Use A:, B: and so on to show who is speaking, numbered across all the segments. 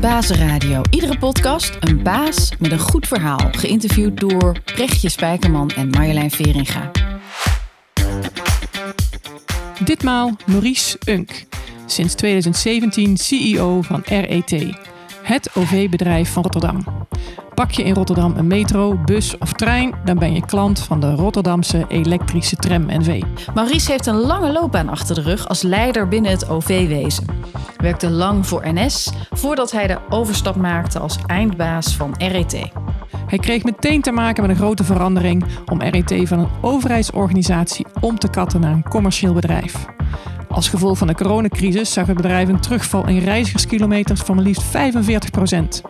A: Bazenradio. Iedere podcast een baas met een goed verhaal. Geïnterviewd door Brechtje Spijkerman en Marjolein Veringa.
B: Ditmaal Maurice Unk, sinds 2017 CEO van RET, het OV-bedrijf van Rotterdam. Pak je in Rotterdam een metro, bus of trein, dan ben je klant van de Rotterdamse elektrische tram NV.
A: Maurice heeft een lange loopbaan achter de rug als leider binnen het OV-wezen. Werkte lang voor NS voordat hij de overstap maakte als eindbaas van RET.
B: Hij kreeg meteen te maken met een grote verandering om RET van een overheidsorganisatie om te katten naar een commercieel bedrijf. Als gevolg van de coronacrisis zag het bedrijf een terugval in reizigerskilometers van maar liefst 45 procent.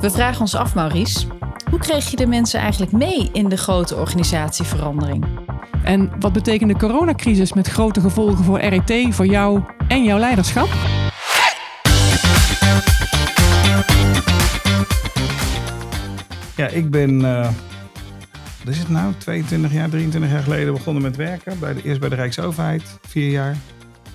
A: We vragen ons af, Maurice, hoe kreeg je de mensen eigenlijk mee in de grote organisatieverandering?
B: En wat betekent de coronacrisis met grote gevolgen voor RET, voor jou en jouw leiderschap?
C: Ja, ik ben, eh, wat is het nou, 22 jaar, 23 jaar geleden begonnen met werken. Bij de, eerst bij de Rijksoverheid, vier jaar.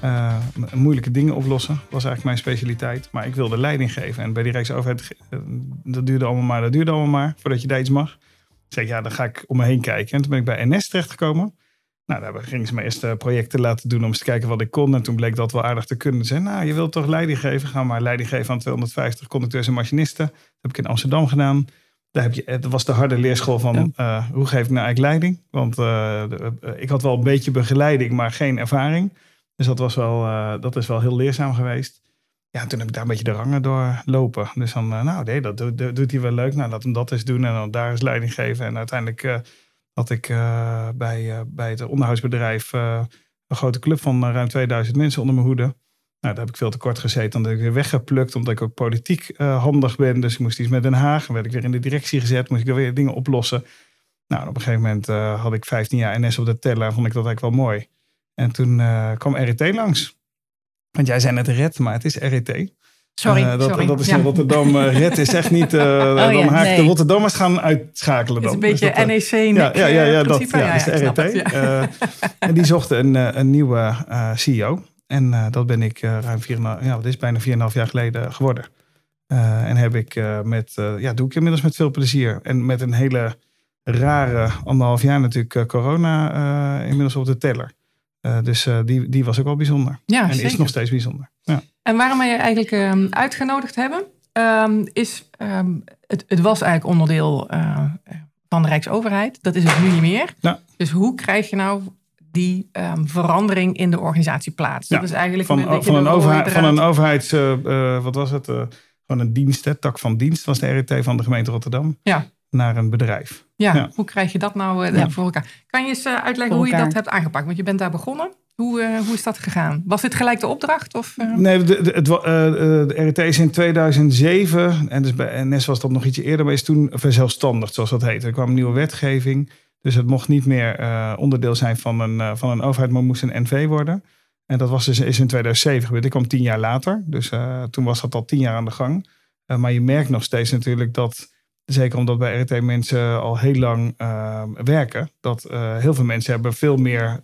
C: Uh, moeilijke dingen oplossen was eigenlijk mijn specialiteit. Maar ik wilde leiding geven. En bij die Rijksoverheid, uh, dat duurde allemaal maar, dat duurde allemaal maar, voordat je daar iets mag. Ik zei, ja, dan ga ik om me heen kijken. En toen ben ik bij NS terechtgekomen. Nou, daar gingen ze me eerst projecten laten doen om eens te kijken wat ik kon. En toen bleek dat wel aardig te kunnen. Ze nou, je wilt toch leiding geven? Ga maar leiding geven aan 250 conducteurs en machinisten. Dat heb ik in Amsterdam gedaan. Daar heb je, het was de harde leerschool van ja. uh, hoe geef ik nou eigenlijk leiding? Want ik had wel een beetje begeleiding, maar geen ervaring. Dus dat, was wel, dat is wel heel leerzaam geweest. Ja, toen heb ik daar een beetje de rangen doorlopen. Dus dan, nou nee, dat doet, hij wel leuk. Nou, laat hem dat eens doen en dan daar eens leiding geven. En uiteindelijk had ik bij, bij het onderhoudsbedrijf een grote club van ruim 2000 mensen onder mijn hoede. Nou, daar heb ik veel te kort gezeten. Dan ben ik weer weggeplukt, omdat ik ook politiek handig ben. Dus ik moest iets met Den Haag. Dan werd ik weer in de directie gezet. Moest ik weer dingen oplossen. Nou, op een gegeven moment had ik 15 jaar NS op de teller. Vond ik dat eigenlijk wel mooi. En toen uh, kwam RET langs. Want jij zei net RET, maar het is RET.
A: Sorry,
C: dat,
A: sorry.
C: dat is
A: ja.
C: in Rotterdam. RET is echt niet... oh, dan ja, haak nee. de Rotterdammers gaan uitschakelen dan.
B: Het is een beetje
C: dus
B: NEC.
C: Ja, ja, ja, ja, dat
B: principe.
C: ja, is de RET. Het, en die zochten een, een nieuwe CEO. En uh, dat ben ik uh, ruim 4,5, ja, dat is bijna 4,5 jaar geleden geworden. Uh, en heb ik met, ja, doe ik inmiddels met veel plezier. En met een hele rare anderhalf jaar natuurlijk corona inmiddels op de teller. Dus die, die was ook wel bijzonder.
B: Ja,
C: en
B: zeker.
C: is nog steeds bijzonder. Ja.
B: En waarom wij je eigenlijk um, uitgenodigd hebben, um, is um, het, het was eigenlijk onderdeel van de Rijksoverheid. Dat is het nu niet meer.
C: Ja.
B: Dus hoe krijg je nou die verandering in de organisatie plaats.
C: Ja,
B: dat is eigenlijk
C: van,
B: een,
C: van, een overheid, van een overheids, wat was het? Van een dienst, hè, tak van dienst was de RET van de gemeente Rotterdam.
B: Ja.
C: Naar een bedrijf.
B: Ja, ja. hoe krijg je dat nou ja. voor elkaar? Kan je eens uitleggen voor hoe elkaar. je dat hebt aangepakt? Want je bent daar begonnen. Hoe, hoe is dat gegaan? Was dit gelijk de opdracht? Of,
C: Nee, de, de, het, de RET is in 2007, en dus bij NS was dat nog ietsje eerder, maar is toen verzelfstandigd, zoals dat heet. Er kwam een nieuwe wetgeving. Dus het mocht niet meer uh, onderdeel zijn van een, uh, van een overheid, maar moest een NV worden. En dat was dus, is in 2007 gebeurd. Ik kwam tien jaar later. Dus uh, toen was dat al tien jaar aan de gang. maar je merkt nog steeds natuurlijk dat, zeker omdat bij RT mensen al heel lang werken, dat heel veel mensen hebben veel meer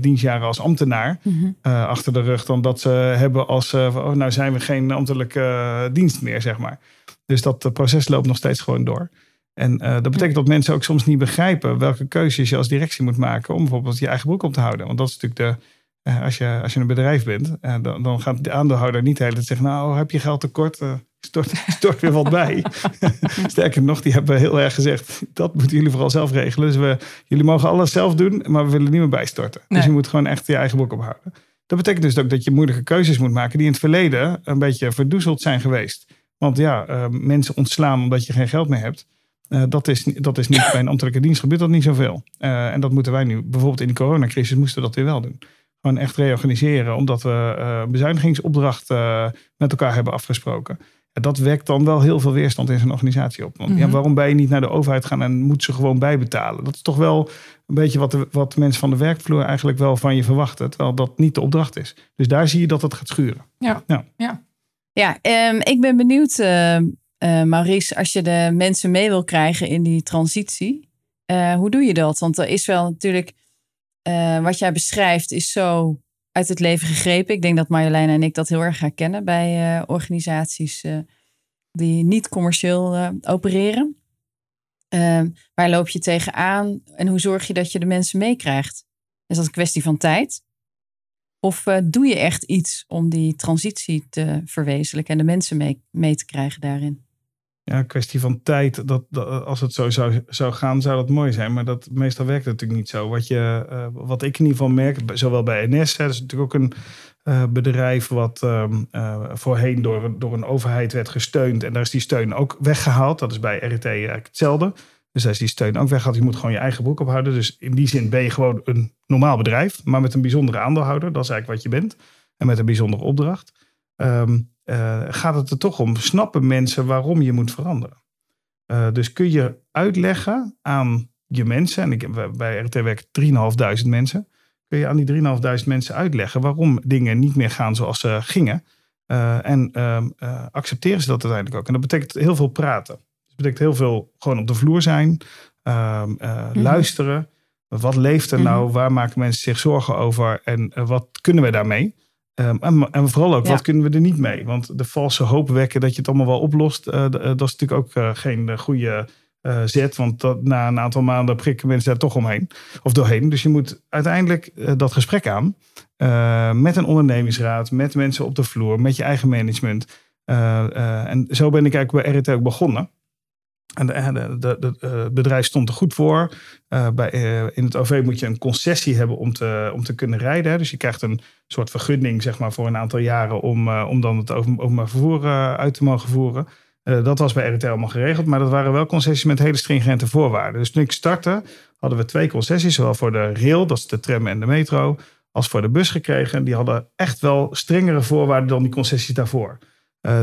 C: dienstjaren als ambtenaar mm -hmm. achter de rug dan dat ze hebben als, oh, nou zijn we geen ambtelijke dienst meer, zeg maar. Dus dat proces loopt nog steeds gewoon door. En dat betekent dat mensen ook soms niet begrijpen welke keuzes je als directie moet maken om bijvoorbeeld je eigen broek op te houden. Want dat is natuurlijk de, als, je, als je een bedrijf bent, dan, dan gaat de aandeelhouder niet de hele tijd zeggen, nou heb je geld tekort, stort, stort weer wat bij. Sterker nog, die hebben heel erg gezegd, dat moeten jullie vooral zelf regelen. Dus we, jullie mogen alles zelf doen, maar we willen niet meer bijstorten. Nee. Dus je moet gewoon echt je eigen broek ophouden. Dat betekent dus ook dat je moeilijke keuzes moet maken die in het verleden een beetje verdoezeld zijn geweest. Want ja, mensen ontslaan omdat je geen geld meer hebt. Uh, dat, is, dat is niet bij een ambtelijke dienst gebeurt dat niet zoveel. Uh, en dat moeten wij nu, bijvoorbeeld in de coronacrisis, moesten we dat weer wel doen. Gewoon echt reorganiseren, omdat we uh, een bezuinigingsopdracht met elkaar hebben afgesproken. Dat wekt dan wel heel veel weerstand in zo'n organisatie op. Want mm -hmm. ja, waarom ben je niet naar de overheid gaan en moet ze gewoon bijbetalen? Dat is toch wel een beetje wat, de, wat mensen van de werkvloer eigenlijk wel van je verwachten. Terwijl dat niet de opdracht is. Dus daar zie je dat het gaat schuren.
B: Ja,
C: ja.
B: ja.
A: ja um, ik ben benieuwd... Uh, Maurice, als je de mensen mee wil krijgen in die transitie, uh, hoe doe je dat? Want er is wel natuurlijk, uh, wat jij beschrijft, is zo uit het leven gegrepen. Ik denk dat Marjolein en ik dat heel erg herkennen bij organisaties die niet commercieel uh, opereren. Ehm, waar loop je tegenaan en hoe zorg je dat je de mensen meekrijgt? Is dat een kwestie van tijd? Of doe je echt iets om die transitie te verwezenlijken en de mensen mee, mee te krijgen daarin?
C: Ja, kwestie van tijd. Dat, dat, als het zo zou, zou gaan, zou dat mooi zijn. Maar dat, meestal werkt het natuurlijk niet zo. Wat, je, uh, wat ik in ieder geval merk, zowel bij NS, dat is natuurlijk ook een uh, bedrijf wat um, voorheen door, door een overheid werd gesteund. En daar is die steun ook weggehaald. Dat is bij RET eigenlijk hetzelfde. Dus daar is die steun ook weggehaald. Je moet gewoon je eigen broek ophouden. Dus in die zin ben je gewoon een normaal bedrijf, maar met een bijzondere aandeelhouder. Dat is eigenlijk wat je bent. En met een bijzondere opdracht. Um, uh, gaat het er toch om, snappen mensen waarom je moet veranderen? Uh, dus kun je uitleggen aan je mensen, en ik, bij RT werken 3.500 mensen, kun je aan die 3.500 mensen uitleggen waarom dingen niet meer gaan zoals ze gingen. Uh, en ehm, accepteren ze dat uiteindelijk ook. En dat betekent heel veel praten. Dat betekent heel veel gewoon op de vloer zijn, ehm, mm-hmm. luisteren. Wat leeft er nou? Mm-hmm. Waar maken mensen zich zorgen over? En wat kunnen we daarmee? Um, en, en, vooral ook, wat kunnen we er niet mee? Want de valse hoop wekken dat je het allemaal wel oplost, uh, dat is natuurlijk ook uh, geen goede uh, zet. Want dat, na een aantal maanden prikken mensen daar toch omheen of doorheen. Dus je moet uiteindelijk dat gesprek aan met een ondernemingsraad, met mensen op de vloer, met je eigen management. en zo ben ik eigenlijk bij RET ook begonnen. En het eh, bedrijf stond er goed voor. Uh, bij, uh, in het OV moet je een concessie hebben om te, om te kunnen rijden. Hè. Dus je krijgt een soort vergunning zeg maar, voor een aantal jaren om, uh, om dan het openbaar vervoer uit te mogen voeren. dat was bij RTL allemaal geregeld, maar dat waren wel concessies met hele stringente voorwaarden. Dus toen ik startte, hadden we twee concessies, zowel voor de rail, dat is de tram en de metro, als voor de bus gekregen. Die hadden echt wel strengere voorwaarden dan die concessies daarvoor.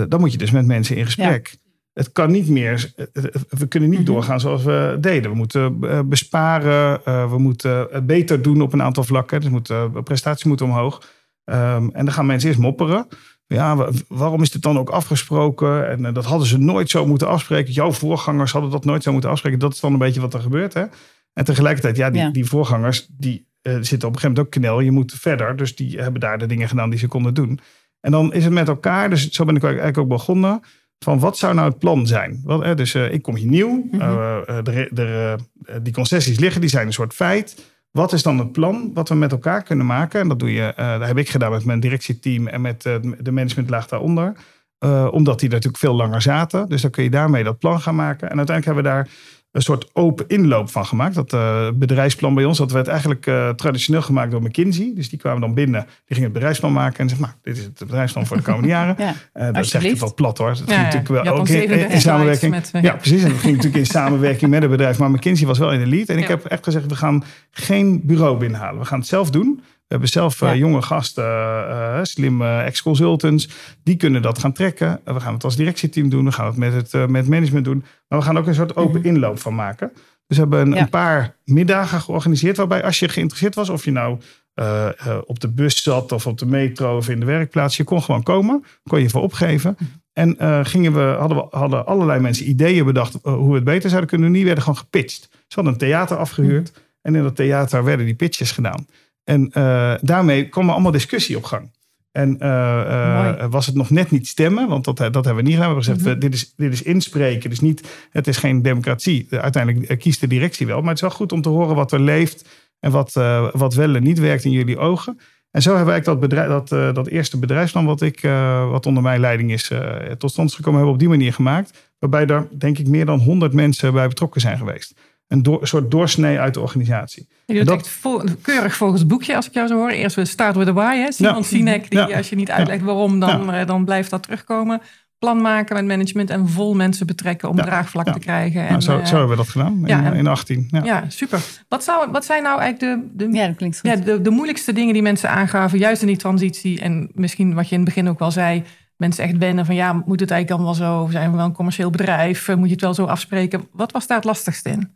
C: dan moet je dus met mensen in gesprek het kan niet meer. We kunnen niet mhm. doorgaan zoals we deden. We moeten eh, besparen. We moeten het beter doen op een aantal vlakken. Dus moeten, prestaties moeten omhoog. Um, en dan gaan mensen eerst mopperen. Ja, waarom is dit dan ook afgesproken? En dat hadden ze nooit zo moeten afspreken. Jouw voorgangers hadden dat nooit zo moeten afspreken. Dat is dan een beetje wat er gebeurt. Hè? En tegelijkertijd, ja, die, ja. die voorgangers die zitten op een gegeven moment ook knel. Je moet verder. Dus die hebben daar de dingen gedaan die ze konden doen. En dan is het met elkaar. Dus zo ben ik eigenlijk ook begonnen van wat zou nou het plan zijn? Wat, dus uh, ik kom hier nieuw, mm -hmm. de, de, die concessies liggen, die zijn een soort feit. Wat is dan het plan wat we met elkaar kunnen maken? En dat doe je, dat heb ik gedaan met mijn directieteam en met de managementlaag daaronder. omdat die natuurlijk veel langer zaten. Dus dan kun je daarmee dat plan gaan maken. En uiteindelijk hebben we daar een soort open inloop van gemaakt. Dat uh, bedrijfsplan bij ons, dat werd eigenlijk uh, traditioneel gemaakt door McKinsey. Dus die kwamen dan binnen, die gingen het bedrijfsplan maken en zeggen, nou, dit is het bedrijfsplan voor de komende jaren. ja, uh, dat zeg je wat plat hoor. Dat ging natuurlijk wel ook in, in samenwerking. Met, ja, precies. En dat ging natuurlijk in samenwerking met het bedrijf. Maar McKinsey was wel in de lead. En ik heb echt gezegd, we gaan geen bureau binnenhalen. We gaan het zelf doen. We hebben zelf ja. jonge gasten, uh, slimme ex-consultants. Die kunnen dat gaan trekken. we gaan het als directieteam doen. We gaan het met het met management doen. Maar we gaan ook een soort open mhm. inloop van maken. Dus we hebben een, ja. een, paar middagen georganiseerd. Waarbij als je geïnteresseerd was, of je nou uh, uh, op de bus zat of op de metro of in de werkplaats. Je kon gewoon komen. Kon je voor opgeven. Mhm. En uh, gingen we, hadden, we, hadden allerlei mensen ideeën bedacht hoe we het beter zouden kunnen doen. Die werden gewoon gepitcht. Ze hadden een theater afgehuurd. Mhm. En in dat theater werden die pitches gedaan. En uh, daarmee kwam er allemaal discussie op gang. En uh, uh, was het nog net niet stemmen, want dat, dat hebben we niet gedaan. We hebben gezegd, mm -hmm. dit, is, dit is inspreken. Dus niet, het is geen democratie. Uiteindelijk kiest de directie wel. Maar het is wel goed om te horen wat er leeft en wat, wat wel en niet werkt in jullie ogen. En zo hebben wij dat, bedrijf, dat, dat eerste bedrijfsplan, wat, ik, wat onder mijn leiding is tot stand gekomen, hebben we op die manier gemaakt. Waarbij er, denk ik, meer dan 100 mensen bij betrokken zijn geweest een, soort doorsnee uit de organisatie.
B: Je doet dat, keurig volgens het boekje, als ik jou zo hoor. Eerst we start with the why. Hè? Simon ja. Sinek, die ja. als je niet uitlegt waarom, dan, ja. dan blijft dat terugkomen. Plan maken met management en vol mensen betrekken om draagvlak te krijgen.
C: Nou, en, zo, uh, zo, hebben we dat gedaan in, in 18.
B: Ja, super. Wat, zou, wat zijn nou eigenlijk de, de, ja, dat klinkt goed. Ja, de, de moeilijkste dingen die mensen aangaven, juist in die transitie? En misschien wat je in het begin ook wel zei, mensen echt wennen van ja, moet het eigenlijk allemaal zo? Zijn we wel een commercieel bedrijf? Moet je het wel zo afspreken? Wat was daar het lastigste in?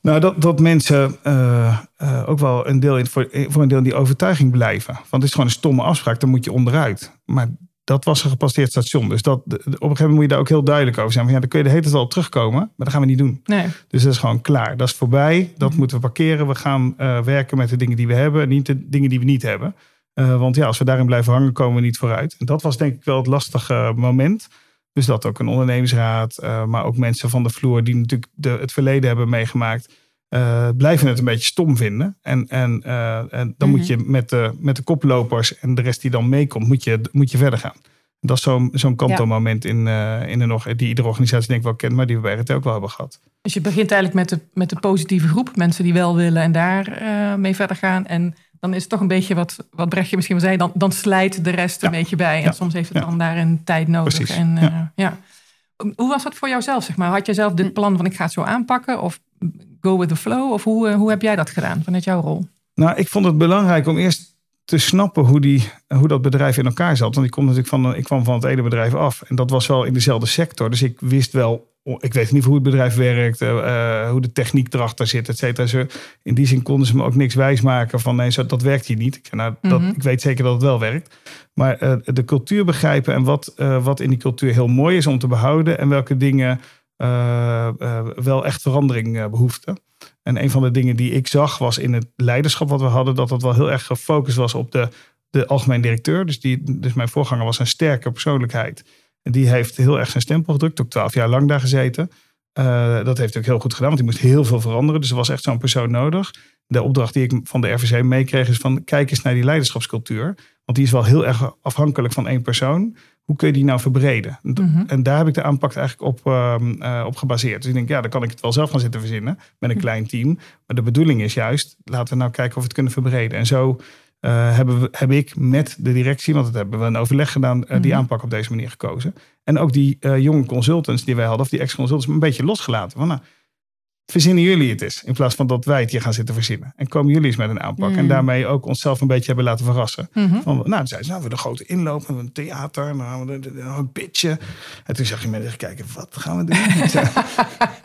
C: Nou, dat, dat mensen uh, uh, ook wel een deel in, voor, voor een deel in die overtuiging blijven. Want het is gewoon een stomme afspraak, dan moet je onderuit. Maar dat was een gepasseerd station. Dus dat, op een gegeven moment moet je daar ook heel duidelijk over zijn. Van, ja, dan kun je de hele tijd op terugkomen, maar dat gaan we niet doen.
B: Nee.
C: Dus dat is gewoon klaar. Dat is voorbij. Dat mm moeten we parkeren. We gaan uh, werken met de dingen die we hebben, niet de dingen die we niet hebben. Uh, want ja, als we daarin blijven hangen, komen we niet vooruit. En dat was denk ik wel het lastige moment. Dus dat ook een ondernemingsraad, maar ook mensen van de vloer die natuurlijk de, het verleden hebben meegemaakt, blijven het een beetje stom vinden. En, en, en dan moet je met de, met de koplopers en de rest die dan meekomt, moet je, moet je verder gaan. Dat is zo'n zo'n in, uh, in de, die iedere organisatie denk ik wel kent, maar die we bij het ook wel hebben gehad.
B: Dus je begint eigenlijk met de, met de positieve groep, mensen die wel willen en daar uh, mee verder gaan. En dan is het toch een beetje wat, wat Brechtje misschien wel zei, dan, dan slijt de rest een beetje bij. En soms heeft het dan daar een tijd nodig.
C: Precies.
B: En, uh, ja. Hoe was dat voor jouzelf, zeg maar? Had je zelf dit plan van ik ga het zo aanpakken? Of go with the flow? Of hoe, hoe heb jij dat gedaan vanuit jouw rol?
C: Nou, ik vond het belangrijk om eerst te snappen hoe, die, hoe dat bedrijf in elkaar zat. Want ik, kom natuurlijk van, ik kwam van het ene bedrijf af. En dat was wel in dezelfde sector. Dus ik wist wel, ik weet niet hoe het bedrijf werkt, uh, hoe de techniek erachter zit, et cetera. In die zin konden ze me ook niks wijsmaken van nee, dat werkt hier niet. Ik, nou, dat, mhm. ik weet zeker dat het wel werkt. Maar uh, de cultuur begrijpen en wat, uh, wat in die cultuur heel mooi is om te behouden. En welke dingen wel echt verandering behoeften. En een van de dingen die ik zag was in het leiderschap wat we hadden, dat het wel heel erg gefocust was op de, de algemeen directeur. Dus, die, dus mijn voorganger was een sterke persoonlijkheid. Die heeft heel erg zijn stempel gedrukt, ook twaalf jaar lang daar gezeten. Uh, dat heeft ook heel goed gedaan, want die moest heel veel veranderen. Dus er was echt zo'n persoon nodig. De opdracht die ik van de RVC meekreeg is van kijk eens naar die leiderschapscultuur. Want die is wel heel erg afhankelijk van één persoon hoe kun je die nou verbreden? Mhm. En daar heb ik de aanpak eigenlijk op, ehm, eh, op gebaseerd. Dus ik denk, ja, dan kan ik het wel zelf gaan zitten verzinnen met een mhm. klein team. Maar de bedoeling is juist, laten we nou kijken of we het kunnen verbreden. En zo uh, hebben we, heb ik met de directie, want dat hebben we een overleg gedaan, uh, die mhm. aanpak op deze manier gekozen. En ook die jonge consultants die wij hadden, of die ex-consultants, een beetje losgelaten. Van, nou, verzinnen jullie het eens. In plaats van dat wij het hier gaan zitten verzinnen. En komen jullie eens met een aanpak. En mm. daarmee ook onszelf een beetje hebben laten verrassen.
B: Mm
C: van, nou, dan zeiden ze, nou, we de grote inloop, een theater, nou, een pitje. En toen zag je mensen kijken, wat gaan we doen?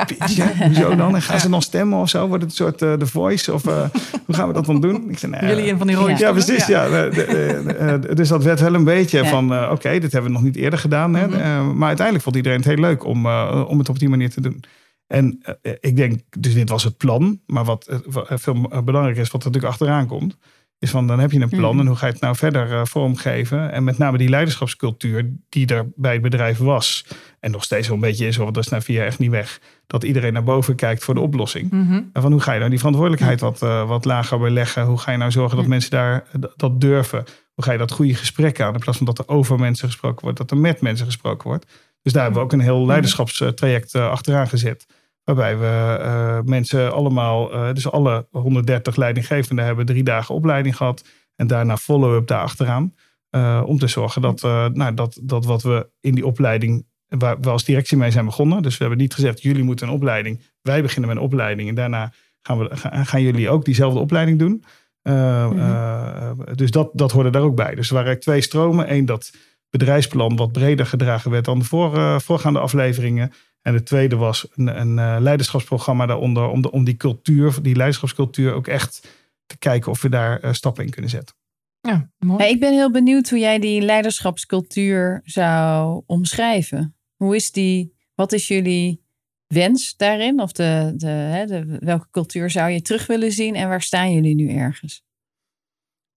C: pitje, hoezo dan? En gaan ze dan stemmen of zo? Wordt het een soort uh, The Voice? Of uh, hoe gaan we dat dan doen?
B: Ik zei, nou, jullie een van die rode
C: Ja, precies. Ja. ja. dus dat werd wel een beetje van, uh, oké, okay, dit hebben we nog niet eerder gedaan. Hè? Mm maar uiteindelijk vond iedereen het heel leuk om, om het op die manier te doen. En uh, ik denk, dus dit was het plan. Maar wat uh, veel belangrijker is, wat er natuurlijk achteraan komt, is van dan heb je een plan mhm. en hoe ga je het nou verder uh, vormgeven? En met name die leiderschapscultuur die er bij het bedrijf was en nog steeds wel een beetje is, want dat is na vier jaar echt niet weg, dat iedereen naar boven kijkt voor de oplossing.
B: Mhm.
C: En van hoe ga je nou die verantwoordelijkheid wat, wat lager beleggen? Hoe ga je nou zorgen dat mensen daar dat durven? Hoe ga je dat goede gesprek aan? In plaats van dat er over mensen gesproken wordt, dat er met mensen gesproken wordt. Dus daar hebben we ook een heel mhm. leiderschapstraject achteraan gezet. Waarbij we uh, mensen allemaal, uh, dus alle 130 leidinggevenden hebben drie dagen opleiding gehad. En daarna follow-up daarachteraan. Uh, om te zorgen dat, nou, dat, dat wat we in die opleiding, waar we als directie mee zijn begonnen. Dus we hebben niet gezegd, jullie moeten een opleiding. Wij beginnen met een opleiding. En daarna gaan, we, gaan jullie ook diezelfde opleiding doen. Mm-hmm. dus dat, dat hoorde daar ook bij. Dus er waren twee stromen. Eén, dat bedrijfsplan wat breder gedragen werd dan de voor, voorgaande afleveringen. En de tweede was een, een uh, leiderschapsprogramma daaronder om, de, om die cultuur, die leiderschapscultuur ook echt te kijken of we daar uh, stappen in kunnen zetten.
B: Ja, mooi.
A: ik ben heel benieuwd hoe jij die leiderschapscultuur zou omschrijven. Hoe is die, wat is jullie wens daarin? Of de, de, hè, de, welke cultuur zou je terug willen zien en waar staan jullie nu ergens?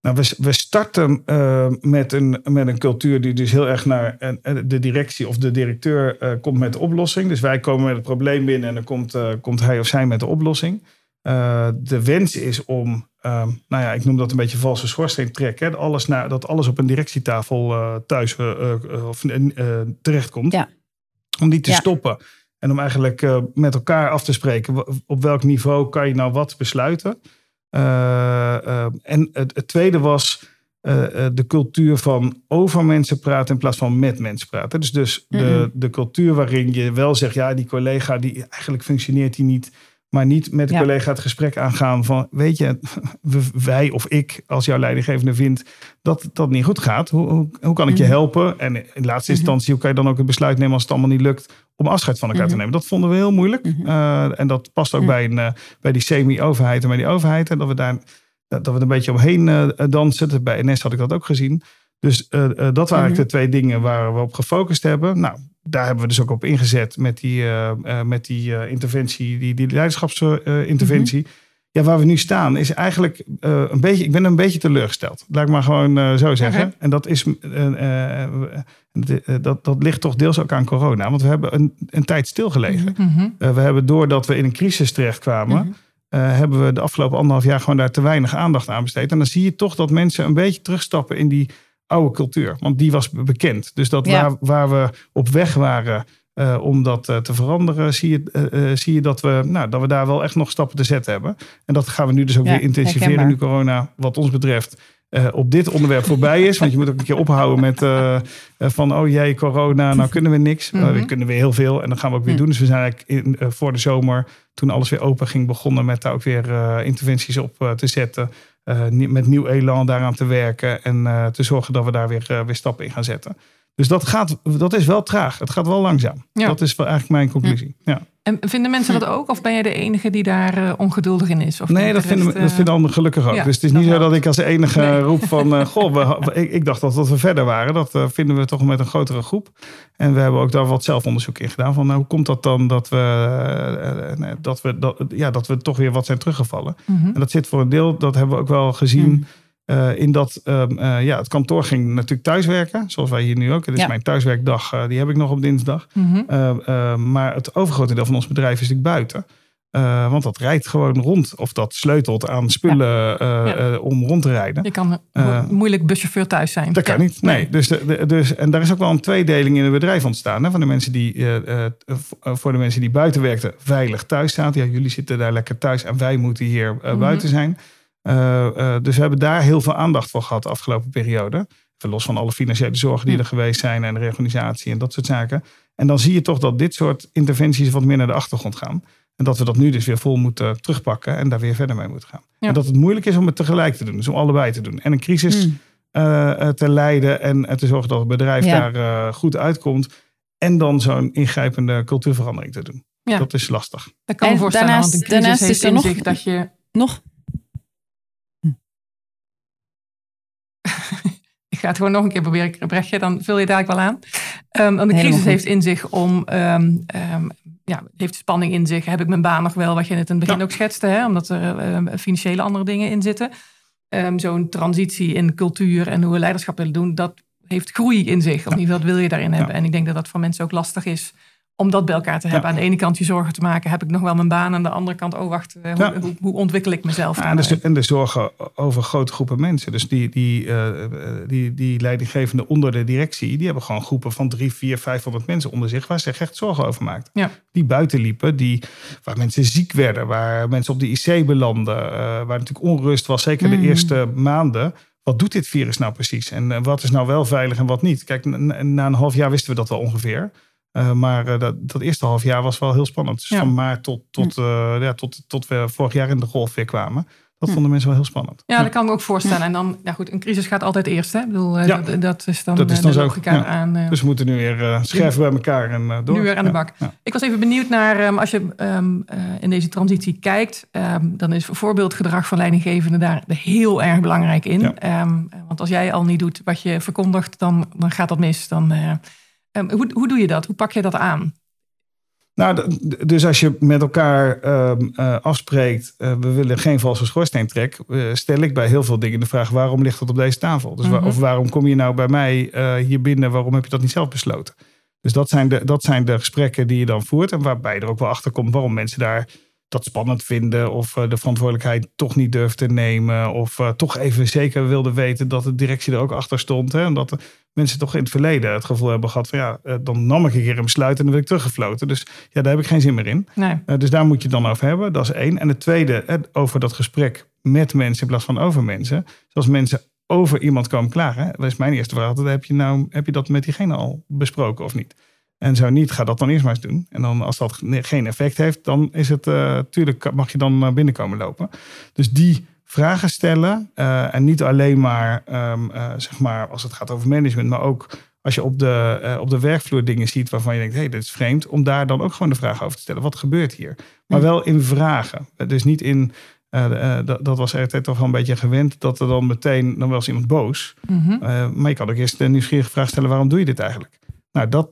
C: Nou, we, we starten uh, met, een, met een cultuur die dus heel erg naar uh, de directie of de directeur uh, komt met de oplossing. Dus wij komen met het probleem binnen en dan komt, komt hij of zij met de oplossing. de wens is om, ehm, nou ja, ik noem dat een beetje valse schoorsteen trekken. Alles naar, dat alles op een directietafel thuis of, terechtkomt.
A: Ja.
C: Om die te stoppen. En om eigenlijk met elkaar af te spreken op welk niveau kan je nou wat besluiten. Eh, eh, en het, het, tweede was eh, de cultuur van over mensen praten in plaats van met mensen praten. Dus, dus de, de cultuur waarin je wel zegt, ja, die collega, die, eigenlijk functioneert die niet maar niet met de collega het gesprek aangaan van, weet je, wij of ik als jouw leidinggevende vindt dat dat niet goed gaat. Hoe, hoe, kan ik je mhm. helpen? En in laatste mhm. instantie, hoe kan je dan ook het besluit nemen als het allemaal niet lukt om afscheid van elkaar te mhm. nemen? Dat vonden we heel moeilijk. Uh, en dat past ook bij, een, uh, bij die semi-overheid en bij die overheid. En dat we daar dat we er een beetje omheen uh, dansen. Bij NS had ik dat ook gezien. Dus dat waren de twee dingen waar we op gefocust hebben. Nou, daar hebben we dus ook op ingezet met die, met die interventie, die, die leiderschapsinterventie. Mm ja, waar we nu staan is eigenlijk eh, een beetje, ik ben een beetje teleurgesteld. Laat ik maar gewoon eh, zo zeggen. En dat is, eh, dat, dat ligt toch deels ook aan corona. Want we hebben een, een tijd stilgelegen.
B: Mhm.
C: Eh, we hebben doordat we in een crisis terechtstkwamen,
A: Mhm.
C: eh, hebben we de afgelopen anderhalf jaar gewoon daar te weinig aandacht aan besteed. En dan zie je toch dat mensen een beetje terugstappen in die oude cultuur. Want die was bekend. Dus dat
A: Ja.
C: waar, waar we op weg waren eh, om dat eh, te veranderen, zie je, eh, zie je dat, we, nou, dat we daar wel echt nog stappen te zetten hebben. En dat gaan we nu dus ook
A: Ja,
C: weer intensiveren
A: herkenbaar.
C: nu corona, wat ons betreft. op dit onderwerp voorbij is. Want je moet ook een keer ophouden met van oh jee, corona, nou kunnen we niks.
B: Mhm.
C: Uh, kunnen we heel veel en dat gaan we ook weer
A: Mhm.
C: doen. Dus we zijn eigenlijk in, voor de zomer, toen alles weer open ging, begonnen met daar ook weer interventies op te zetten. Eh, met nieuw elan daaraan te werken en eh, te zorgen dat we daar weer, eh, weer stappen in gaan zetten. Dus dat, gaat, dat is wel traag. Het gaat wel langzaam.
B: Ja.
C: Dat is wel eigenlijk mijn conclusie. Ja.
B: En vinden mensen dat ook? Of ben jij de enige die daar eh, ongeduldig in is? Of
C: Nee, dat
B: de
C: vinden, dat
B: eh,
C: vinden anderen gelukkig ook.
B: ja,
C: dus het is niet zo dat ik als enige
B: Nee.
C: roep van... eh, goh, we, ik, ik dacht dat, dat we verder waren. Dat vinden we toch met een grotere groep. En we hebben ook daar wat zelfonderzoek in gedaan. Van, nou, hoe komt dat dan dat we, dat, we, dat, ja, dat we toch weer wat zijn teruggevallen?
B: mhm.
C: En dat zit voor een deel, dat hebben we ook wel gezien... eh, in dat ehm, eh, ja, het kantoor ging natuurlijk thuiswerken. Zoals wij hier nu ook. Het is
A: Ja.
C: mijn thuiswerkdag. eh, die heb ik nog op dinsdag.
B: Mhm.
C: Uh, uh, maar het overgrote deel van ons bedrijf is natuurlijk buiten. Want dat rijdt gewoon rond. Of dat sleutelt aan spullen
B: Ja.
C: om rond te rijden.
B: Je kan mo- moeilijk buschauffeur thuis zijn.
C: Dat kan niet. Nee. Dus, de, de- dus, en daar is ook wel een tweedeling in het bedrijf ontstaan. Hè? Van de mensen die, voor de mensen die buiten werkten, veilig thuis zaten. Ja, jullie zitten daar lekker thuis en wij moeten hier
B: Mhm.
C: buiten zijn. Uh, uh, dus we hebben daar heel veel aandacht voor gehad de afgelopen periode. Even los van alle financiële zorgen die er geweest zijn en de reorganisatie en dat soort zaken. En dan zie je toch dat dit soort interventies wat meer naar de achtergrond gaan. En dat we dat nu dus weer vol moeten terugpakken en daar weer verder mee moeten gaan.
B: Ja.
C: En dat het moeilijk is om het tegelijk te doen, dus om allebei te doen. En een crisis
A: Hmm.
C: uh, uh, te leiden en te zorgen dat het bedrijf
A: Ja.
C: daar uh, goed uitkomt. En dan zo'n ingrijpende cultuurverandering te doen.
B: Ja.
C: Dat is lastig.
B: Dat kan
A: En
B: voorstellen,
A: daarnaast-
B: want een crisis
A: daarnaast
B: heeft
A: is er nog-
B: dat je...
A: Nog?
B: Ga het gewoon nog een keer proberen, Brechtje, dan vul je dadelijk wel aan. Um, want de crisis heeft in zich om, um, um, ja, heeft spanning in zich. Heb ik mijn baan nog wel, wat je net in het begin
C: Ja.
B: ook schetste, hè? omdat er financiële andere dingen in zitten. Zo'n transitie in cultuur en hoe we leiderschap willen doen, dat heeft groei in zich. Of in ieder geval, dat wil je daarin hebben. En ik denk dat dat voor mensen ook lastig is om dat bij elkaar te hebben.
C: Ja.
B: Aan de ene kant je zorgen te maken, heb ik nog wel mijn baan. Aan de andere kant, oh wacht,
C: Ja.
B: hoe, hoe, ontwikkel ik mezelf?
C: Ja,
B: dan
C: en, de,
B: weer?
C: en de zorgen over grote groepen mensen. Dus die, die, uh, die, die leidinggevenden onder de directie, die hebben gewoon groepen van drie, vier, vijfhonderd mensen onder zich waar ze zich echt zorgen over maakten.
B: Ja.
C: Die buiten liepen, die, waar mensen ziek werden, waar mensen op de IC belanden, uh, waar natuurlijk onrust was, zeker de
A: Mm.
C: eerste maanden. Wat doet dit virus nou precies? En wat is nou wel veilig en wat niet? Kijk, na een half jaar wisten we dat wel ongeveer. Uh, maar uh, dat, dat, eerste half jaar was wel heel spannend. Dus
B: Ja.
C: van maart tot, tot, uh, ja, tot, tot we vorig jaar in de golf weer kwamen. Dat vonden mensen wel heel spannend.
B: Ja, dat kan ik me ook voorstellen. En dan, ja goed, een crisis gaat altijd eerst. Hè? Ik bedoel,
C: Ja.
B: dat, dat is dan,
C: Dat is dan
B: de
C: zo,
B: logica
C: ja.
B: aan.
C: Dus we moeten nu weer scherven bij elkaar en door.
B: Nu weer aan de bak. Ik was even benieuwd naar, um, als je um, uh, in deze transitie kijkt, um, dan is voorbeeldgedrag van leidinggevenden daar heel erg belangrijk in. Want als jij al niet doet wat je verkondigt, dan, dan gaat dat mis. Dan, um, hoe, hoe doe je dat? Hoe pak je dat aan?
C: Nou, dus als je met elkaar um, uh, afspreekt, uh, we willen geen valse schoorsteentrek, uh, stel ik bij heel veel dingen de vraag: waarom ligt dat op deze tafel? Dus
B: Mhm.
C: of waarom kom je nou bij mij hier binnen? Waarom heb je dat niet zelf besloten? Dus dat zijn, de, dat zijn de gesprekken die je dan voert en waarbij je er ook wel achter komt waarom mensen daar dat spannend vinden of uh, de verantwoordelijkheid toch niet durft te nemen of uh, toch even zeker wilde weten dat de directie er ook achter stond. Hè? En dat de mensen toch in het verleden het gevoel hebben gehad van ja, uh, dan nam ik een keer een besluit en dan wil ik teruggefloten. Dus ja, daar heb ik geen zin meer in.
B: Nee.
C: Dus daar moet je het dan over hebben. Dat is één. En het tweede, hè, over dat gesprek met mensen in plaats van over mensen. Zoals mensen over iemand komen klagen. Dat is mijn eerste vraag. Heb, je nou, heb je dat met diegene al besproken of niet? En zo niet, ga dat dan eerst maar eens doen. En dan als dat geen effect heeft, dan is het natuurlijk mag je dan binnenkomen lopen. Dus die vragen stellen uh, en niet alleen maar, um, uh, zeg maar, als het gaat over management, maar ook als je op de, op de werkvloer dingen ziet waarvan je denkt, hé, hey, dit is vreemd, om daar dan ook gewoon de vraag over te stellen. Wat gebeurt hier? Maar wel in vragen. Dus niet in, uh, dat, dat was er toch wel een beetje gewend, dat er dan meteen, dan was iemand boos.
B: Mhm.
C: Mm -hmm. maar je kan ook eerst de nieuwsgierige vraag stellen, waarom doe je dit eigenlijk? Nou, dat,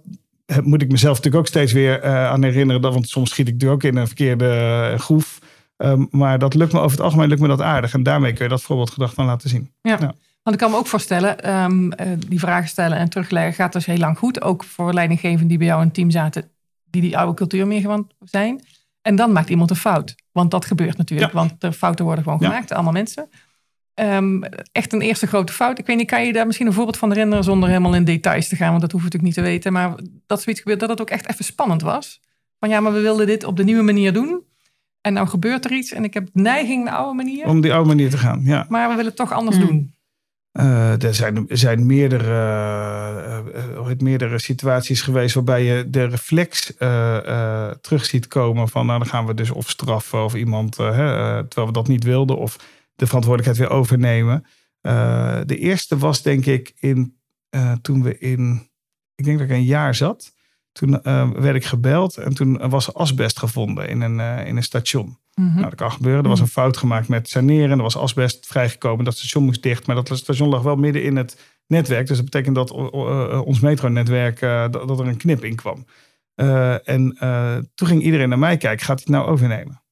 C: moet ik mezelf natuurlijk ook steeds weer uh, aan herinneren. Dat, want soms schiet ik natuurlijk ook in een verkeerde uh, groef. Ehm, maar dat lukt me over het algemeen lukt me dat aardig. En daarmee kun je dat voorbeeldgedrag dan laten zien.
B: Ja.
C: Ja.
B: Want ik kan me ook voorstellen, ehm, eh, die vragen stellen en terugleggen gaat dus heel lang goed. Ook voor leidinggevenden die bij jou in het team zaten, die die oude cultuur meer gewend zijn. En dan maakt iemand een fout. Want dat gebeurt natuurlijk,
C: Ja.
B: want de fouten worden gewoon
C: Ja.
B: gemaakt, allemaal mensen. Ehm, echt een eerste grote fout. Ik weet niet, kan je daar misschien een voorbeeld van herinneren zonder helemaal in details te gaan, want dat hoeven we natuurlijk niet te weten. Maar dat zoiets gebeurt, dat het ook echt even spannend was. Van ja, maar we wilden dit op de nieuwe manier doen. En nou gebeurt er iets en ik heb neiging de oude manier.
C: Om die oude manier te gaan. Ja.
B: Maar we willen het toch anders
A: Hmm.
B: doen.
C: Eh, er zijn, er zijn meerdere, hoe heet, meerdere situaties geweest waarbij je de reflex eh, eh, terug ziet komen van nou dan gaan we dus of straffen of iemand hè, terwijl we dat niet wilden of de verantwoordelijkheid weer overnemen. Eh, de eerste was denk ik in eh, toen we in, ik denk dat ik een jaar zat. Toen eh, werd ik gebeld en toen was asbest gevonden in een, in een station.
B: Mhm.
C: Nou, dat kan gebeuren. Er was een fout gemaakt met saneren. Er was asbest vrijgekomen. Dat station moest dicht. Maar dat station lag wel midden in het netwerk. Dus dat betekent dat ons metronetwerk, dat, dat er een knip in kwam. En toen ging iedereen naar mij kijken. Gaat hij het nou overnemen?